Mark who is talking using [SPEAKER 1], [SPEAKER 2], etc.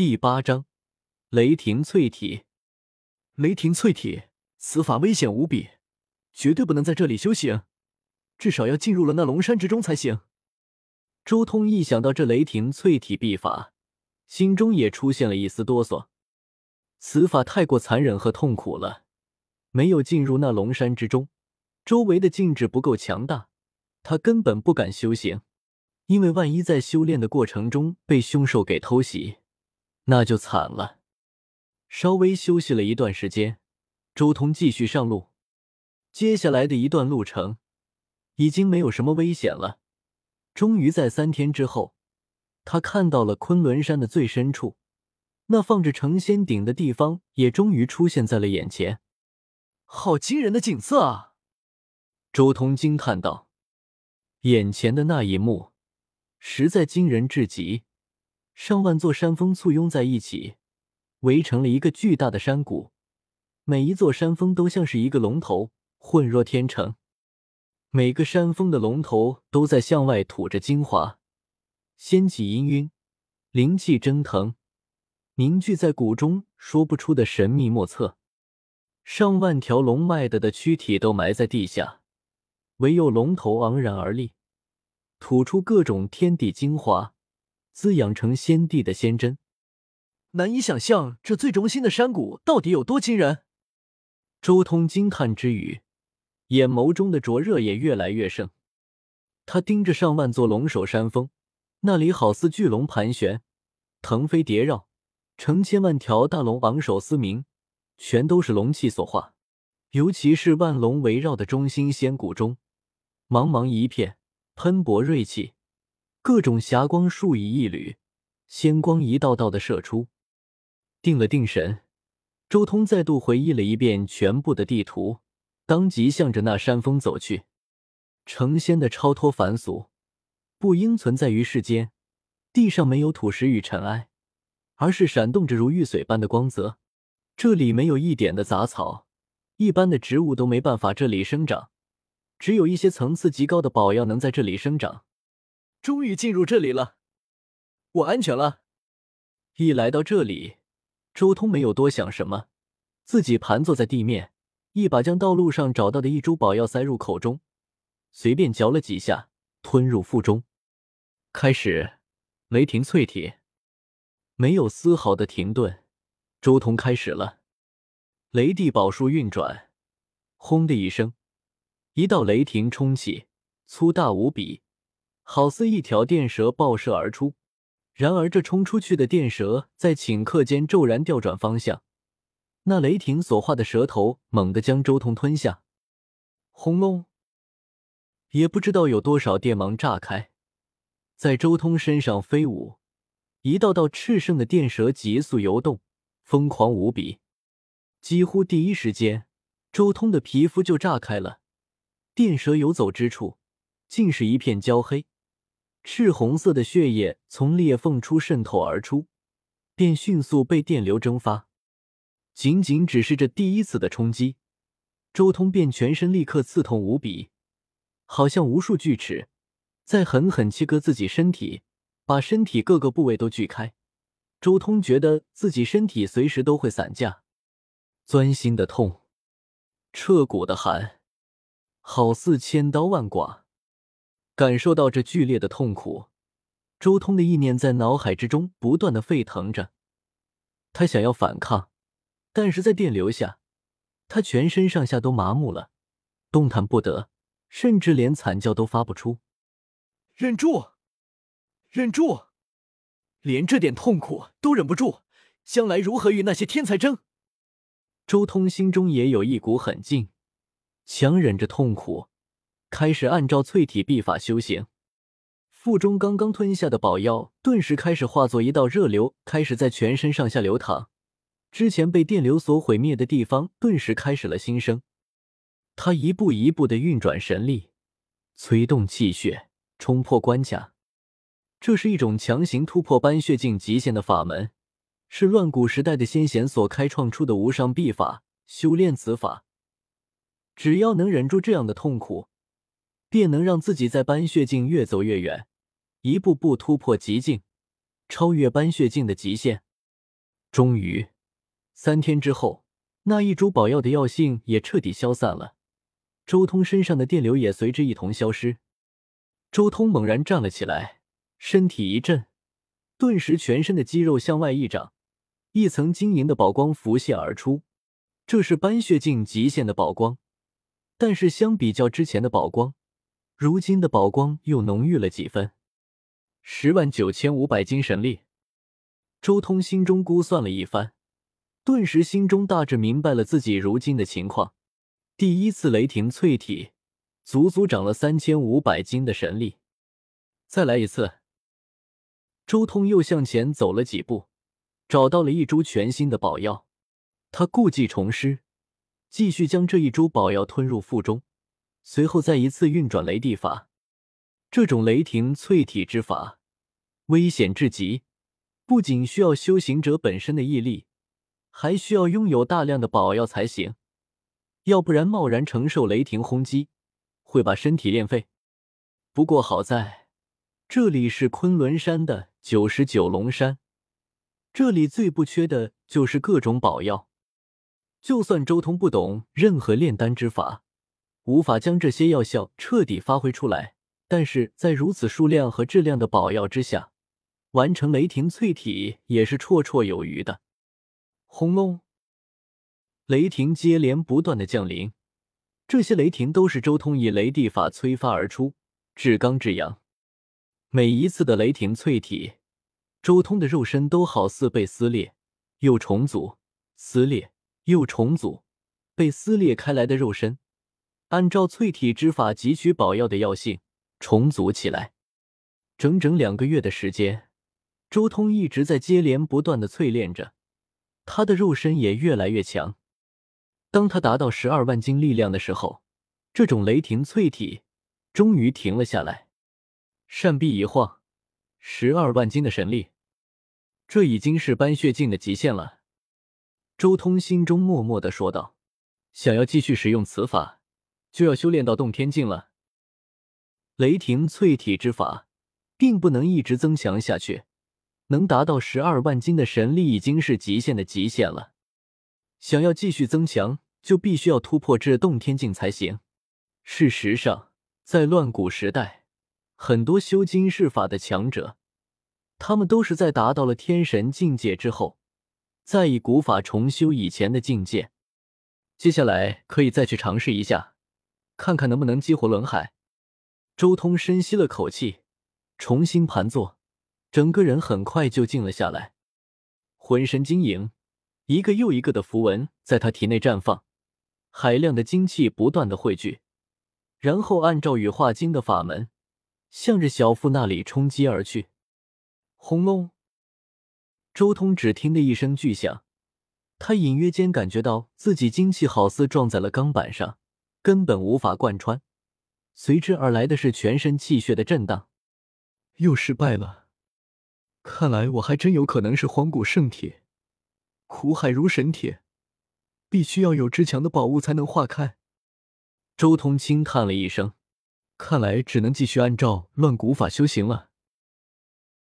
[SPEAKER 1] 第八章，雷霆淬体。
[SPEAKER 2] 雷霆淬体，此法危险无比，绝对不能在这里修行，至少要进入了那龙山之中才行。
[SPEAKER 1] 周通一想到这雷霆淬体秘法，心中也出现了一丝哆嗦。此法太过残忍和痛苦了，没有进入那龙山之中，周围的禁制不够强大，他根本不敢修行，因为万一在修炼的过程中被凶兽给偷袭。那就惨了。稍微休息了一段时间，周通继续上路。接下来的一段路程已经没有什么危险了。终于在三天之后，他看到了昆仑山的最深处，那放着成仙鼎的地方也终于出现在了眼前。
[SPEAKER 2] 好惊人的景色啊！
[SPEAKER 1] 周通惊叹道：“眼前的那一幕，实在惊人至极。”上万座山峰簇拥在一起，围成了一个巨大的山谷。每一座山峰都像是一个龙头，浑若天成。每个山峰的龙头都在向外吐着精华，仙气氤氲，灵气蒸腾，凝聚在谷中，说不出的神秘莫测。上万条龙脉的的躯体都埋在地下，唯有龙头昂然而立，吐出各种天地精华。滋养成仙帝的仙针，
[SPEAKER 2] 难以想象这最中心的山谷到底有多惊人。
[SPEAKER 1] 周通惊叹之余，眼眸中的灼热也越来越盛。他盯着上万座龙首山峰，那里好似巨龙盘旋，腾飞叠绕，成千万条大龙昂首嘶鸣，全都是龙气所化。尤其是万龙围绕的中心仙谷中，茫茫一片，喷薄锐气。各种霞光数以亿缕，仙光一道道的射出。定了定神，周通再度回忆了一遍全部的地图，当即向着那山峰走去。成仙的超脱凡俗，不应存在于世间。地上没有土石与尘埃，而是闪动着如玉髓般的光泽。这里没有一点的杂草，一般的植物都没办法这里生长，只有一些层次极高的宝药能在这里生长。
[SPEAKER 2] 终于进入这里了，我安全了。
[SPEAKER 1] 一来到这里，周通没有多想什么，自己盘坐在地面，一把将道路上找到的一株宝药塞入口中，随便嚼了几下，吞入腹中。开始，雷霆淬体，没有丝毫的停顿，周通开始了。雷帝宝术运转，轰的一声，一道雷霆冲起，粗大无比。好似一条电蛇爆射而出，然而这冲出去的电蛇在顷刻间骤然调转方向，那雷霆所化的蛇头猛地将周通吞下。轰隆！也不知道有多少电芒炸开，在周通身上飞舞，一道道炽盛的电蛇急速游动，疯狂无比。几乎第一时间，周通的皮肤就炸开了，电蛇游走之处，竟是一片焦黑。赤红色的血液从裂缝处渗透而出，便迅速被电流蒸发。仅仅只是这第一次的冲击，周通便全身立刻刺痛无比，好像无数锯齿在狠狠切割自己身体，把身体各个部位都锯开。周通觉得自己身体随时都会散架，钻心的痛，彻骨的寒，好似千刀万剐。感受到这剧烈的痛苦，周通的意念在脑海之中不断的沸腾着。他想要反抗，但是在电流下，他全身上下都麻木了，动弹不得，甚至连惨叫都发不出。
[SPEAKER 2] 忍住，忍住，连这点痛苦都忍不住，将来如何与那些天才争？
[SPEAKER 1] 周通心中也有一股狠劲，强忍着痛苦。开始按照淬体秘法修行，腹中刚刚吞下的宝药顿时开始化作一道热流，开始在全身上下流淌。之前被电流所毁灭的地方顿时开始了新生。他一步一步的运转神力，催动气血，冲破关卡。这是一种强行突破斑血境极限的法门，是乱古时代的先贤所开创出的无上秘法。修炼此法，只要能忍住这样的痛苦。便能让自己在斑血境越走越远，一步步突破极境，超越斑血境的极限。终于，三天之后，那一株宝药的药性也彻底消散了，周通身上的电流也随之一同消失。周通猛然站了起来，身体一震，顿时全身的肌肉向外一长，一层晶莹的宝光浮现而出。这是斑血境极限的宝光，但是相比较之前的宝光，如今的宝光又浓郁了几分。十万九千五百斤神力，周通心中估算了一番，顿时心中大致明白了自己如今的情况。第一次雷霆淬体。足足长了三千五百斤的神力，再来一次。周通又向前走了几步，找到了一株全新的宝药。他故技重施，继续将这一株宝药吞入腹中，随后再一次运转雷地法。这种雷霆淬体之法危险至极，不仅需要修行者本身的毅力，还需要拥有大量的宝药才行，要不然贸然承受雷霆轰击。会把身体练废。不过好在，这里是昆仑山的九十九龙山，这里最不缺的就是各种宝药。就算周通不懂任何炼丹之法，无法将这些药效彻底发挥出来，但是在如此数量和质量的宝药之下，完成雷霆淬体也是绰绰有余的。轰隆，雷霆接连不断的降临。这些雷霆都是周通以雷地法催发而出，至刚至阳。每一次的雷霆淬体，周通的肉身都好似被撕裂又重组，撕裂又重组，被撕裂开来的肉身，按照淬体之法汲取宝药的药性，重组起来。整整两个月的时间，周通一直在接连不断的淬炼着，他的肉身也越来越强。当他达到十二万斤力量的时候，这种雷霆淬体终于停了下来。扇臂一晃，十二万斤的神力，这已经是斑血境的极限了。周通心中默默的说道：“想要继续使用此法，就要修炼到洞天境了。雷霆淬体之法，并不能一直增强下去，能达到十二万斤的神力，已经是极限的极限了。”想要继续增强，就必须要突破至洞天境才行。事实上，在乱古时代，很多修金世法的强者，他们都是在达到了天神境界之后，再以古法重修以前的境界。接下来可以再去尝试一下，看看能不能激活轮海。周通深吸了口气，重新盘坐，整个人很快就静了下来，浑身晶莹。一个又一个的符文在他体内绽放，海量的精气不断的汇聚，然后按照羽化经的法门，向着小腹那里冲击而去。轰隆！周通只听得一声巨响，他隐约间感觉到自己精气好似撞在了钢板上，根本无法贯穿，随之而来的是全身气血的震荡。
[SPEAKER 2] 又失败了，看来我还真有可能是荒古圣体。苦海如神铁，必须要有之强的宝物才能化开。
[SPEAKER 1] 周通轻叹了一声，
[SPEAKER 2] 看来只能继续按照乱古法修行了。